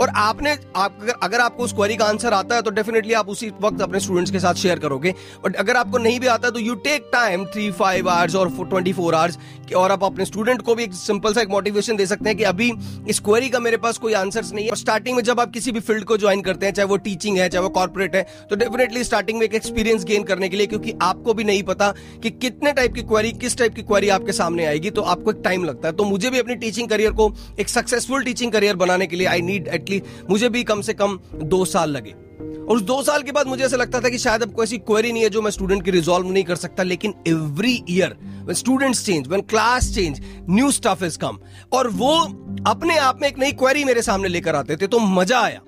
और आपने, आप, अगर अगर आपको उस क्वेरी का आंसर आता है तो डेफिनेटली आप उसी वक्त अपने स्टूडेंट्स के साथ शेयर करोगे। बट अगर आपको नहीं भी आता तो you take time three five hours और ट्वेंटी फोर आवर्स और आप अपने स्टूडेंट को भी एक सिंपल सा एक मोटिवेशन दे सकते हैं कि अभी इस क्वेरी का मेरे पास कोई आंसर नहीं है। स्टार्टिंग में जब आप किसी भी फ़ील्ड को ज्वाइन करते हैं, चाहे वो टीचिंग है, चाहे वो कॉर्पोरेट है तो डेफिनेटली स्टार्टिंग में एक एक्सपीरियंस गेन करने के लिए, क्योंकि आपको भी नहीं पता कि कितने टाइप की क्वेरी किस टाइप की क्वेरी आपके सामने आएगी तो आपको एक टाइम लगता है। तो मुझे भी अपनी टीचिंग करियर को एक सक्सेसफुल टीचिंग करियर बनाने के लिए आई नीड एटलीस्ट मुझे भी कम से कम दो साल लगे। और उस दो साल के बाद मुझे ऐसा लगता था कि शायद अब कोई ऐसी क्वेरी नहीं है जो मैं स्टूडेंट की रिजॉल्व नहीं कर सकता लेकिन every year when students change when class change new stuff is come और वो अपने आप में एक नई क्वेरी मेरे सामने लेकर आते थे तो मज़ा आया।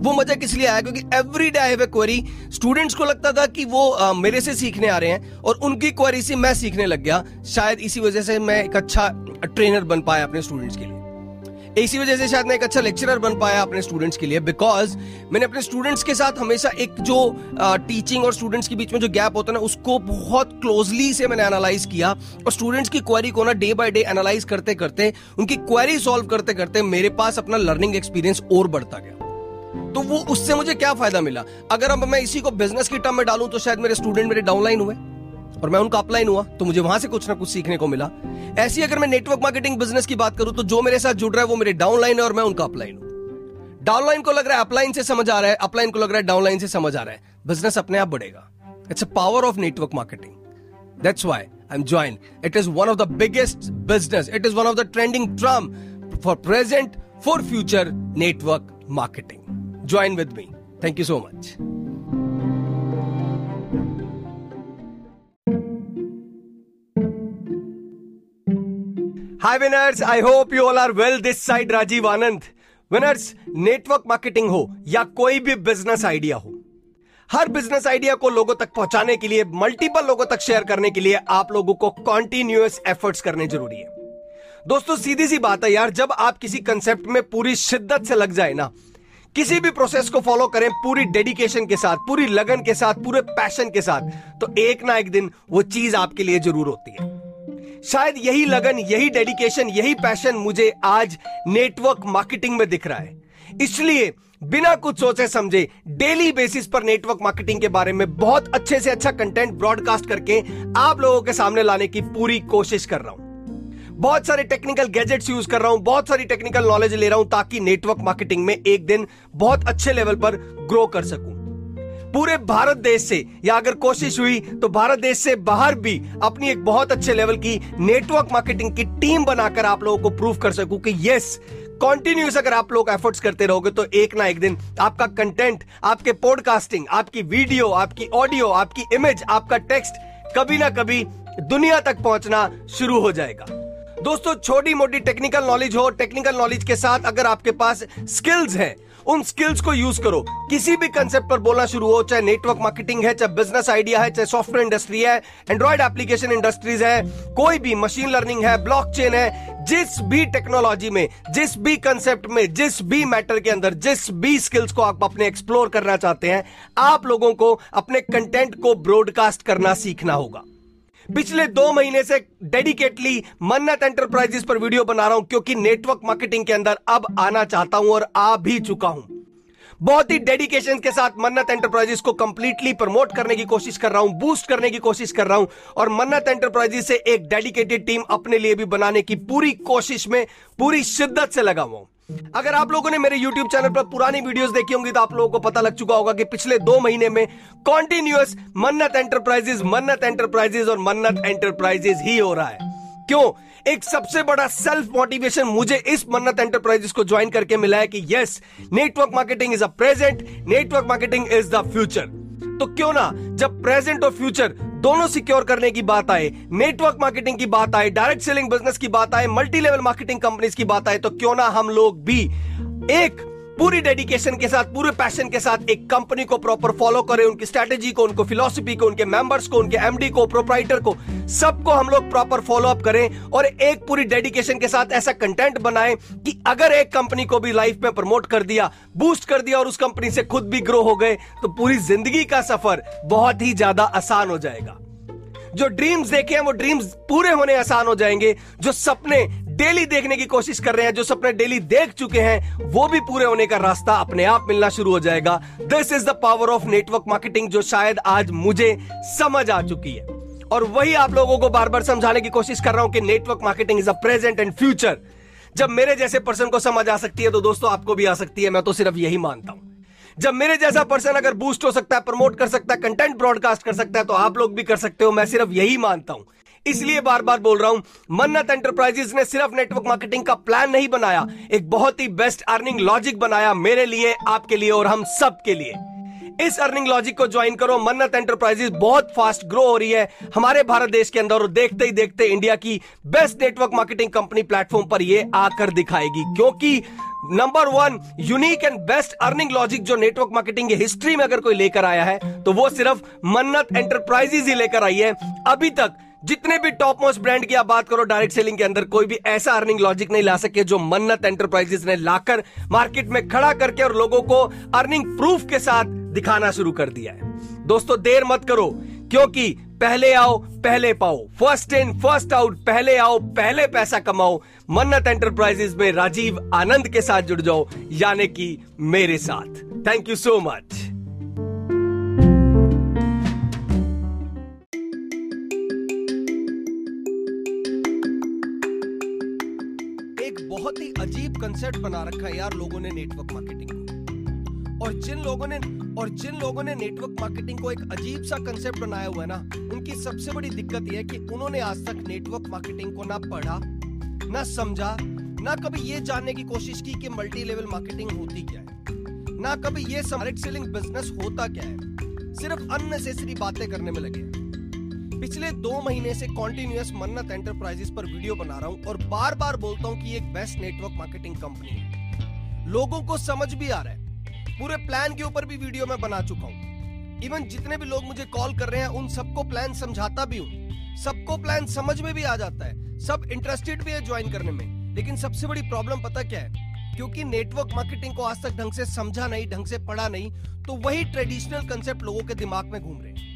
वो मज़ा किस लिए आया? क्योंकि every day I query students को लगता था कि वो आ, मेरे से सीखने आ रहे हैं और उनकी क्वेरी से मैं सीखने लग गया। शायद इसी वजह से मैं एक अच्छा ट्रेनर बन पाया अपने स्टूडेंट्स के लिए। इसी वजह से शायद मैं एक अच्छा लेक्चरर बन पाया अपने स्टूडेंट्स के लिए बिकॉज़ मैंने अपने स्टूडेंट्स के साथ हमेशा एक जो टीचिंग और स्टूडेंट्स के बीच में जो गैप होता है ना, उसको बहुत क्लोजली से मैंने एनालाइज किया। और स्टूडेंट्स की क्वेरी को ना डे बाय डे एनालाइज करते करते उनकी क्वेरी सॉल्व करते करते मेरे पास अपना लर्निंग एक्सपीरियंस और बढ़ता गया। तो वो उससे मुझे क्या फ़ायदा मिला? अगर अब मैं इसी को बिज़नेस की टर्म में डालूं तो शायद मेरे स्टूडेंट मेरे डाउनलाइन हुए। और मैं उनका अपलाइन हुआ तो मुझे वहाँ से कुछ ना कुछ सीखने को मिला। ऐसी अगर मैं नेटवर्क मार्केटिंग बिज़नेस की बात करूँ तो जो मेरे साथ जुड़ रहा है, वो मेरे डाउनलाइन है और मैं उनका अपलाइन हूँ। डाउनलाइन को लग रहा है अपलाइन से समझ आ रहा है अपलाइन को लग रहा है डाउनलाइन से समझ आ रहा है। बिज़नेस अपने आप बढ़ेगा। It's a power of network marketing that's why I am join it is one of the biggest business it is one of the trending term for present for future network marketing join with me thank you so much Hi winners, I hope you all are well. This side Rajiv Anand. Winners, network marketing हो या कोई भी business idea हो हर business idea को लोगों तक पहुँचाने के लिए मल्टीपल लोगों तक शेयर करने के लिए आप लोगों को कॉन्टिन्यूस एफर्ट्स करने ज़रूरी है दोस्तों सीधी सी बात है यार जब आप किसी कंसेप्ट में पूरी शिद्दत से लग जाए ना किसी भी प्रोसेस को फॉलो करें पूरी डेडिकेशन के साथ पूरी लगन के साथ पूरे पैशन के साथ तो एक ना एक दिन वो चीज़ आपके लिए ज़रूर होती है शायद यही लगन, यही डेडिकेशन यही पैशन मुझे आज नेटवर्क मार्केटिंग में दिख रहा है। इसलिए बिना कुछ सोचे समझे डेली बेसिस पर नेटवर्क मार्केटिंग के बारे में बहुत अच्छे से अच्छा कंटेंट ब्रॉडकास्ट करके आप लोगों के सामने लाने की पूरी कोशिश कर रहा हूँ। बहुत सारे टेक्निकल गैजेट्स यूज़ कर रहा हूँ, बहुत सारी टेक्निकल नॉलेज ले रहा हूँ ताकि नेटवर्क मार्केटिंग में एक दिन बहुत अच्छे लेवल पर ग्रो कर सकूँ। पूरे भारत देश से, या अगर कोशिश हुई तो भारत देश से बाहर भी अपनी एक बहुत अच्छे लेवल की नेटवर्क मार्केटिंग की टीम बनाकर आप लोगों को प्रूव कर सकूँ कि यस कॉन्टिन्यूस अगर आप लोग एफर्ट्स करते रहोगे तो एक ना एक दिन आपका कंटेंट आपके पॉडकास्टिंग आपकी वीडियो आपकी ऑडियो आपकी इमेज आपका टेक्स्ट कभी ना कभी दुनिया तक पहुँचना शुरू हो जाएगा। दोस्तों छोटी मोटी टेक्निकल नॉलेज हो टेक्निकल नॉलेज के साथ अगर आपके पास स्किल्स हैं उन स्किल्स को यूज़ करो। किसी भी कंसेप्ट पर बोलना शुरू हो, चाहे नेटवर्क मार्केटिंग है, चाहे बिज़नेस आइडिया है, चाहे सॉफ्टवेयर इंडस्ट्री है एंड्रॉइड एप्लीकेशन इंडस्ट्रीज़ है, कोई भी मशीन लर्निंग है ब्लॉकचेन है, जिस भी टेक्नोलॉजी में, जिस भी कंसेप्ट में, जिस भी मैटर के अंदर, जिस भी स्किल्स को आप अपने एक्सप्लोर करना चाहते हैं, आप लोगों को अपने कंटेंट को ब्रॉडकास्ट करना सीखना होगा। पिछले दो महीने से डेडिकेटली मन्नत एंटरप्राइजेस पर वीडियो बना रहा हूँ, क्योंकि नेटवर्क मार्केटिंग के अंदर अब आना चाहता हूँ और आ भी चुका हूँ। बहुत ही डेडिकेशन के साथ मन्नत एंटरप्राइजेस को कंप्लीटली प्रमोट करने की कोशिश कर रहा हूँ बूस्ट करने की कोशिश कर रहा हूँ और मन्नत एंटरप्राइजेस से एक डेडिकेटेड टीम अपने लिए भी बनाने की पूरी कोशिश में, पूरी शिद्दत से लगा हुआ अगर आप लोगों ने मेरे YouTube चैनल पर पुरानी वीडियोस देखी होंगी तो आप लोगों को पता लग चुका होगा कि पिछले दो महीने में कॉन्टिन्यूस मन्नत एंटरप्राइजेस मन्नत एंटरप्राइजेस और मन्नत एंटरप्राइजेस ही हो रहा है। क्यों? एक सबसे बड़ा सेल्फ मोटिवेशन मुझे इस मन्नत एंटरप्राइजेस को ज्वाइन करके मिला है कि yes network marketing is a present network marketing is the future तो क्यों ना, जब प्रेजेंट और फ्यूचर दोनों सिक्योर करने की बात आए नेटवर्क मार्केटिंग की बात आए डायरेक्ट सेलिंग बिज़नेस की बात आए मल्टी लेवल मार्केटिंग कंपनीज़ की बात आए तो क्यों ना हम लोग भी एक पूरी डेडिकेशन के साथ, पूरे पैशन के साथ एक कंपनी को प्रॉपर फॉलो करें, उनकी स्ट्रेटेजी को, उनको फिलोसफी को, उनके मेंबर्स को, उनके एमडी को प्रोपराइटर को, सबको हम लोग प्रॉपर फॉलो अप करें और एक पूरी डेडिकेशन के साथ ऐसा कंटेंट बनाएँ कि अगर एक कंपनी को भी लाइफ में प्रमोट कर दिया बूस्ट कर दिया और उस कंपनी से खुद भी ग्रो हो गए तो पूरी ज़िंदगी का सफ़र बहुत ही ज़्यादा आसान हो जाएगा। जो ड्रीम्स देखे हैं, वो ड्रीम्स पूरे होने आसान हो जाएँगे। जो सपने डेली देखने की कोशिश कर रहे हैं। जो सपने डेली देख चुके हैं, वो भी पूरे होने का रास्ता अपने आप मिलना शुरू हो जाएगा। This is the power of network marketing जो शायद आज मुझे समझ आ चुकी है। और वही आप लोगों को बार बार समझाने की कोशिश कर रहा हूँ कि network marketing is a present and future जब मेरे जैसे पर्सन को समझ आ सकती है तो दोस्तों आपको भी आ सकती है। मैं तो सिर्फ़ यही मानता हूँ। जब मेरे जैसा पर्सन अगर बूस्ट हो सकता है प्रमोट कर सकता है कंटेंट ब्रॉडकास्ट कर सकता है तो आप लोग भी कर सकते हो। मैं सिर्फ़ यही मानता हूँ। इसलिए बार बार बोल रहा हूँ, मन्नत एंटरप्राइजेस ने सिर्फ़ नेटवर्क मार्केटिंग का प्लान नहीं बनाया, एक बहुत ही बेस्ट अर्निंग लॉजिक बनाया मेरे लिए, आपके लिए और हम सब के लिए। इस अर्निंग लॉजिक को ज्वाइन करो, मन्नत एंटरप्राइजेस बहुत फास्ट ग्रो हो रही है, हमारे भारत देश के अंदर और देखते ही देखते इंडिया की best network marketing company platform पर ये आकर दिखाएगी, क्योंकि number one unique and best earning logic जो नेटवर्क मार्केटिंग की हिस्ट्री में अगर कोई लेकर आया है तो वो सिर्फ़ मन्नत एंटरप्राइजेज ही लेकर आई है। अभी तक जितने भी टॉप मोस्ट ब्रांड की आप बात करो डायरेक्ट सेलिंग के अंदर कोई भी ऐसा अर्निंग लॉजिक नहीं ला सके जो मन्नत एंटरप्राइजेस ने लाकर मार्केट में खड़ा करके और लोगों को अर्निंग प्रूफ के साथ दिखाना शुरू कर दिया है। दोस्तों, देर मत करो, क्योंकि पहले आओ, पहले पाओ। फ़र्स्ट इन फ़र्स्ट आउट पहले आओ, पहले पैसा कमाओ। मन्नत एंटरप्राइजेस में राजीव आनंद के साथ जुड़ जाओ, यानी कि मेरे साथ। Thank you so much concept बना रखा है यार लोगों ने नेटवर्क मार्केटिंग और जिन लोगों ने और जिन लोगों ने नेटवर्क मार्केटिंग को एक अजीब सा कंसेप्ट बनाया हुआ है ना, उनकी सबसे बड़ी दिक्कत यह है कि उन्होंने आज तक नेटवर्क मार्केटिंग को ना पढ़ा, ना समझा, ना कभी ये जानने की कोशिश की कि मल्टी लेवल मार्केटिंग होती क्या है। ना कभी ये सेलिंग बिज़नेस होता क्या है। सिर्फ़ अननेसेसरी बातें करने में लगे पिछले दो महीने से कॉन्टिन्यूस मन्नत एंटरप्राइजेस पर वीडियो बना रहा हूँ और बार बार बोलता हूँ कि एक बेस्ट नेटवर्क मार्केटिंग कंपनी है। लोगों को समझ भी आ रहा है। पूरे प्लान के ऊपर भी वीडियो में बना चुका हूँ। इवन जितने भी लोग मुझे कॉल कर रहे हैं, उन सबको प्लान समझाता भी हूँ। सबको प्लान समझ में भी आ जाता है। सब इंटरेस्टेड भी है ज्वाइन करने में। लेकिन सबसे बड़ी प्रॉब्लम पता क्या है? क्योंकि नेटवर्क मार्केटिंग को आज तक ढंग से समझा नहीं, ढंग से पढ़ा नहीं तो वही ट्रेडिशनल कंसेप्ट लोगों के दिमाग में घूम रहे हैं।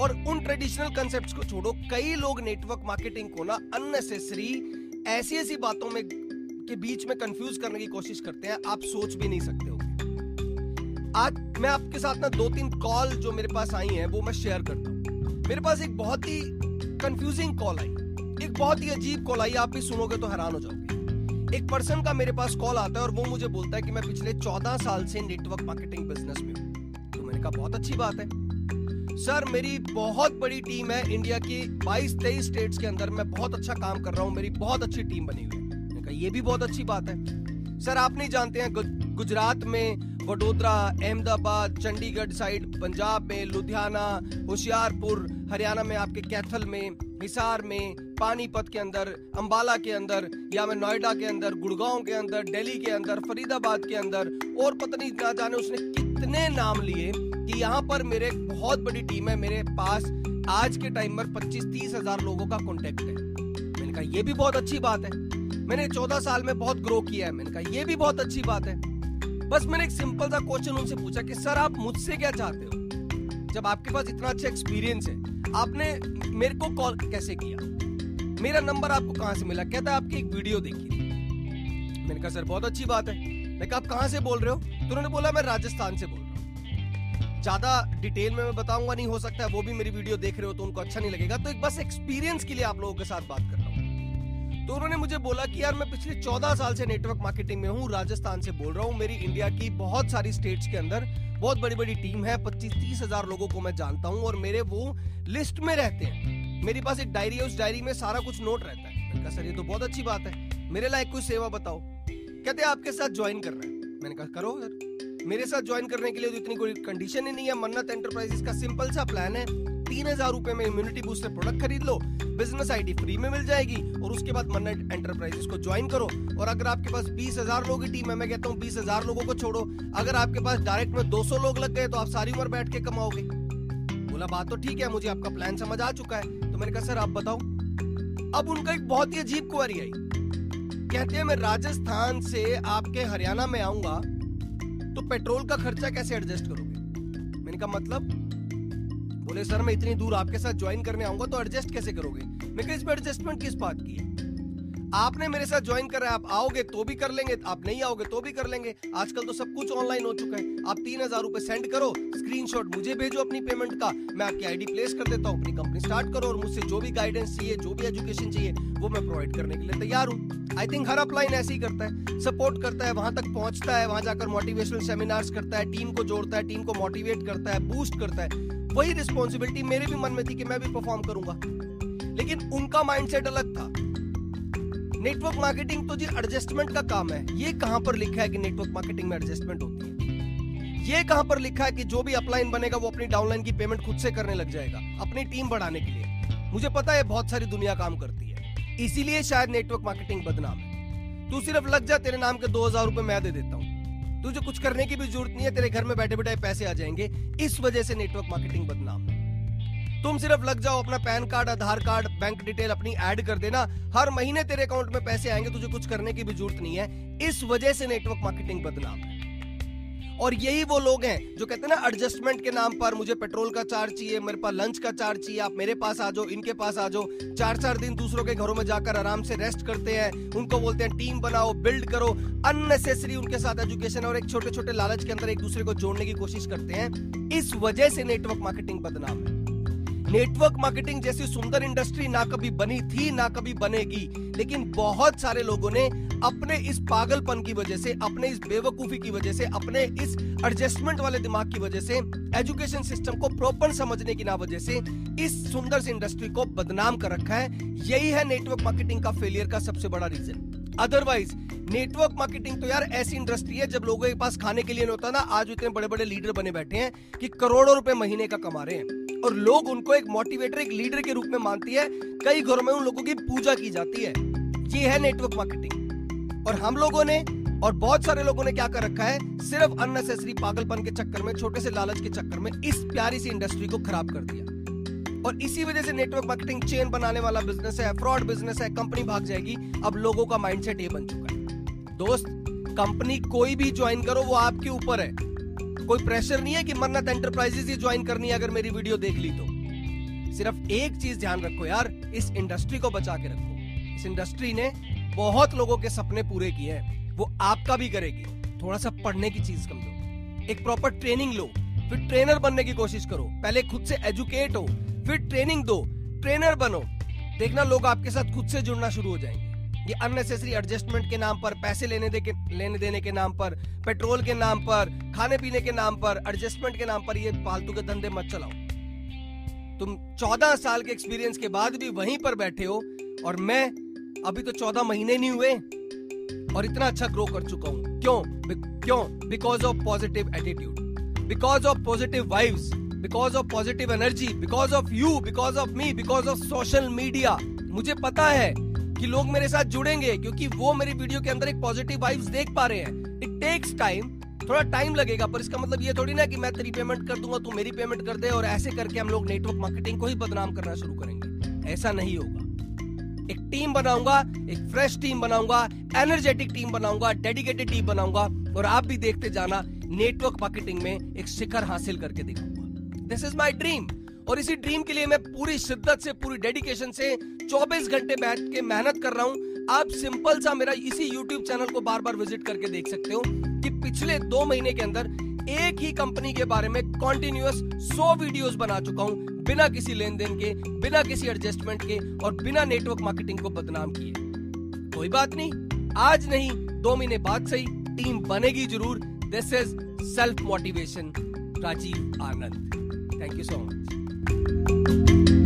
और उन ट्रेडिशनल कंसेप्ट को छोड़ो। कई लोग नेटवर्क मार्केटिंग को ना अननेसेसरी ऐसी ऐसी बातों में के बीच में कंफ्यूज करने की कोशिश करते हैं, आप सोच भी नहीं सकते हो। आज मैं आपके साथ ना दो तीन कॉल जो मेरे पास आई हैं, वो मैं शेयर करता हूँ। मेरे पास एक बहुत ही कंफ्यूजिंग कॉल आई। एक बहुत ही अजीब कॉल आई, आप भी सुनोगे तो हैरान हो जाओगे। एक पर्सन का मेरे पास कॉल आता है और वो मुझे बोलता है कि मैं पिछले चौदह साल से नेटवर्क मार्केटिंग बिज़नेस में हूँ। तो मैंने कहा, बहुत अच्छी बात है। सर, मेरी बहुत बड़ी टीम है इंडिया की। 22-23 स्टेट्स के अंदर मैं बहुत अच्छा काम कर रहा हूँ। मेरी बहुत अच्छी टीम बनी हुई है। कहा, ये भी बहुत अच्छी बात है। सर, आप नहीं जानते हैं गुजरात में वडोदरा, अहमदाबाद, चंडीगढ़ साइड, पंजाब में, लुधियाना, होशियारपुर, हरियाणा में, आपके कैथल में, हिसार में, पानीपत के अंदर, अंबाला के अंदर, या मैं नोएडा के अंदर, गुड़गांव के अंदर, दिल्ली के अंदर, फरीदाबाद के अंदर, और पता नहीं जाने उसने कितने नाम लिए। यहाँ पर मेरे बहुत बड़ी टीम है, मेरे पास आज के टाइम पर पच्चीस तीस हज़ार लोगों का कॉन्टेक्ट है। मैंने कहा, ये भी बहुत अच्छी बात है। मैंने चौदह साल में बहुत ग्रो किया है। मैंने कहा, ये भी बहुत अच्छी बात है। बस मैंने एक सिंपल सा क्वेश्चन उनसे पूछा कि, सर, आप मुझसे क्या चाहते हो? जब आपके पास इतना अच्छा एक्सपीरियंस है, आपने मेरे को कॉल कैसे किया? मेरा नंबर आपको कहाँ से मिला? कहता है, आपकी एक वीडियो देखी मैंने कहा, सर, बहुत अच्छी बात है। मैं कहा, आप कहाँ से बोल रहे हो? तो उन्होंने बोला, मैं राजस्थान से बोल ज़्यादा डिटेल में मैं बताऊँगा, नहीं हो सकता है वो भी मेरी वीडियो देख रहे हो तो उनको अच्छा नहीं लगेगा। तो एक बस एक्सपीरियंस के लिए आप लोगों के साथ बात कर रहा हूँ। तो उन्होंने मुझे बोला कि यार, मैं पिछले चौदह साल से नेटवर्क मार्केटिंग में हूँ, राजस्थान से बोल रहा हूँ। मेरी इंडिया की बहुत सारी स्टेट्स के अंदर बहुत बड़ी बड़ी टीम है पच्चीस तीस हज़ार लोगों को मैं जानता हूँ और मेरे वो लिस्ट में रहते हैं। मेरे पास एक डायरी है, उस डायरी में सारा कुछ नोट रहता है। मैंने कहा, सर, ये तो बहुत अच्छी बात है। मेरे लायक कोई सेवा बताओ। कहते आपके साथ ज्वाइन कर रहे हैं। मैंने कहा, करो सर मेरे साथ ज्वाइन करने के लिए तो इतनी कोई कंडीशन ही नहीं है। मन्नत एंटरप्राइजेस का सिंपल सा प्लान है। तीन हज़ार रुपए में इम्यूनिटी बूस्टर प्रोडक्ट खरीद लो। बिज़नेस आईडी फ्री में मिल जाएगी और उसके बाद मन्नत एंटरप्राइजेस को ज्वाइन करो। और अगर आपके पास बीस हज़ार लोगों की टीम है, मैं कहता हूँ बीस हज़ार लोगों को छोड़ो। अगर आपके पास डायरेक्ट में दो सौ लोग लग गए तो आप सारी उम्र बैठ के कमाओगे। बोला, बात तो ठीक है, मुझे आपका प्लान समझ आ चुका है। तो मैंने कहा, सर, आप बताओ। अब उनका एक बहुत ही अजीब क्वारी आई। कहते हैं, मैं राजस्थान से आपके हरियाणा में आऊँगा तो पेट्रोल का खर्चा कैसे एडजस्ट करोगे? मैंने कहा मतलब? बोले, सर, मैं इतनी दूर आपके साथ ज्वाइन करने आऊँगा तो एडजस्ट कैसे करोगे? मैं कहा इसमें एडजस्टमेंट किस बात की है? आपने मेरे साथ ज्वाइन करा है, आप आओगे तो भी कर लेंगे, आप नहीं आओगे तो भी कर लेंगे। आजकल तो सब कुछ ऑनलाइन हो चुका है। आप तीन हज़ार रुपए सेंड करो स्क्रीनशॉट मुझे भेजो अपनी पेमेंट का। मैं आपकी आईडी प्लेस कर देता हूँ, अपनी कंपनी स्टार्ट करो और मुझसे जो भी गाइडेंस चाहिए, जो भी एजुकेशन चाहिए, वो मैं प्रोवाइड करने के लिए तैयार हूँ। आई थिंक हर अपलाइन ऐसे ही करता है। सपोर्ट करता है, वहाँ तक पहुँचता है, वहाँ जाकर मोटिवेशनल सेमिनार्स करता है टीम को जोड़ता है टीम को मोटिवेट करता है बूस्ट करता है। वही रिस्पॉन्सिबिलिटी मेरे भी मन में थी कि मैं भी परफॉर्म करूँगा। लेकिन उनका माइंडसेट अलग था। नेटवर्क मार्केटिंग तो जी एडजस्टमेंट का काम है। ये कहाँ पर लिखा है कि नेटवर्क मार्केटिंग में एडजस्टमेंट होती है? ये कहाँ पर लिखा है कि जो भी अपलाइन बनेगा वो अपनी डाउनलाइन की पेमेंट खुद से करने लग जाएगा, अपनी टीम बढ़ाने के लिए। मुझे पता है बहुत सारी दुनिया काम करती है। इसीलिए शायद नेटवर्क मार्केटिंग बदनाम है। तू सिर्फ़ लग जा, तेरे नाम के दो हज़ार रुपए मैं दे देता हूँ। तुझे कुछ करने की भी ज़रूरत नहीं है, तेरे घर में बैठे बैठे पैसे आ जाएँगे। इस वजह से नेटवर्क मार्केटिंग बदनाम है। तुम सिर्फ़ लग जाओ अपना PAN card, Aadhaar card, bank detail अपनी ऐड कर देना। हर महीने तेरे अकाउंट में पैसे आएँगे, तुझे कुछ करने की भी ज़रूरत नहीं है। इस वजह से नेटवर्क मार्केटिंग बदनाम है। और यही वो लोग हैं जो कहते हैं ना एडजस्टमेंट के नाम पर मुझे पेट्रोल का चार्ज चाहिए, मेरे पास लंच का चार्ज चाहिए, आप मेरे पास आ जाओ, इनके पास आ जाओ। चार चार दिन दूसरों के घरों में जाकर आराम से रेस्ट करते हैं। उनको बोलते हैं टीम बनाओ बिल्ड करो। अननेसेसरी उनके साथ एजुकेशन और एक छोटे छोटे लालच के अंदर एक दूसरे को जोड़ने की कोशिश करते हैं। इस वजह से नेटवर्क मार्केटिंग बदनाम है। नेटवर्क मार्केटिंग जैसी सुंदर इंडस्ट्री ना कभी बनी थी, ना कभी बनेगी। लेकिन बहुत सारे लोगों ने अपने इस पागलपन की वजह से, अपने इस बेवकूफ़ी की वजह से, अपने इस एडजस्टमेंट वाले दिमाग की वजह से एजुकेशन सिस्टम को प्रॉपर समझने की ना वजह से, इस सुंदर सी इंडस्ट्री को बदनाम कर रखा है। यही है नेटवर्क मार्केटिंग का फेलियर का सबसे बड़ा रीजन अदरवाइज़ नेटवर्क मार्केटिंग तो यार ऐसी इंडस्ट्री है, जब लोगों के पास खाने के लिए होता ना, आज इतने बड़े बड़े लीडर बने बैठे हैं कि करोड़ों रुपए महीने का कमा रहे हैं। और लोग उनको एक मोटिवेटर एक लीडर के रूप में मानती है। कई घरों में उन लोगों की पूजा की जाती है। ये है नेटवर्क मार्केटिंग और हम लोगों ने, और बहुत सारे लोगों ने क्या कर रखा है, सिर्फ़ अननेसेसरी पागलपन के चक्कर में, छोटे से लालच के चक्कर में, इस प्यारी सी इंडस्ट्री को खराब कर दिया। और इसी वजह से नेटवर्क मार्केटिंग चेन बनाने वाला बिज़नेस है फ्रॉड बिज़नेस है कंपनी भाग जाएगी। अब लोगों का माइंडसेट ये बन चुका है। दोस्त कंपनी कोई भी ज्वाइन करो, वो आपके ऊपर है। कोई प्रेशर नहीं है कि मन्नत एंटरप्राइजेस ही ज्वाइन करनी है अगर मेरी वीडियो देख ली तो। सिर्फ़ एक चीज़ ध्यान रखो यार, इस इंडस्ट्री को बचा के रखो। इस इंडस्ट्री ने बहुत लोगों के सपने पूरे किए हैं। वो आपका भी करेगी। थोड़ा सा पढ़ने की चीज़ कम लो एक प्रॉपर ट्रेनिंग लो। फिर ट्रेनर बनने की कोशिश करो। पहले खुद से एजुकेट हो। फिर ट्रेनिंग दो, ट्रेनर बनो। देखना लोग आपके साथ खुद से जुड़ना शुरू हो जाएँगे। ये अननेसेसरी एडजस्टमेंट के नाम पर, पैसे लेने दे के लेने देने के नाम पर, पेट्रोल के नाम पर, खाने पीने के नाम पर एडजस्टमेंट के नाम पर ये फालतू के धंधे मत चलाओ। तुम चौदह साल के एक्सपीरियंस के बाद भी वहीं पर बैठे हो, और मैं अभी तो चौदह महीने नहीं हुए, और इतना अच्छा ग्रो कर चुका हूँ। क्यों? क्यों? Because of positive attitude because of positive vibes because of positive energy because of you because of me because of social media मुझे पता है कि लोग मेरे साथ जुड़ेंगे क्योंकि वो मेरी वीडियो के अंदर एक पॉजिटिव वाइब्स देख पा रहे हैं। इट टेक्स टाइम थोड़ा टाइम लगेगा, पर इसका मतलब ये थोड़ी ना कि मैं तेरी पेमेंट कर दूँगा, तू मेरी पेमेंट कर दे और ऐसे करके हम लोग नेटवर्क मार्केटिंग को ही बदनाम करना शुरू करेंगे। ऐसा नहीं होगा। एक टीम बनाऊँगा, एक फ्रेश टीम बनाऊँगा एनर्जेटिक टीम बनाऊँगा डेडिकेटेड टीम बनाऊँगा और आप भी देखते जाना नेटवर्क मार्केटिंग में एक शिखर हासिल करके दिखाऊँगा। दिस इज़ माई ड्रीम और इसी ड्रीम के लिए मैं पूरी शिद्दत से, पूरी डेडिकेशन से 24 घंटे बैठ के मेहनत कर रहा हूँ। आप सिंपल सा मेरा इसी YouTube चैनल को बार बार विज़िट करके देख सकते हो कि पिछले दो महीने के अंदर एक ही कंपनी के बारे में कॉन्टिन्यूस 100 वीडियोस बना चुका हूँ, बिना किसी लेन देन के, बिना किसी एडजस्टमेंट के और बिना नेटवर्क मार्केटिंग को बदनाम किए। कोई बात नहीं, आज नहीं, दो महीने बाद सही टीम बनेगी ज़रूर। This is self motivation Rajiv Anand. Thank you so much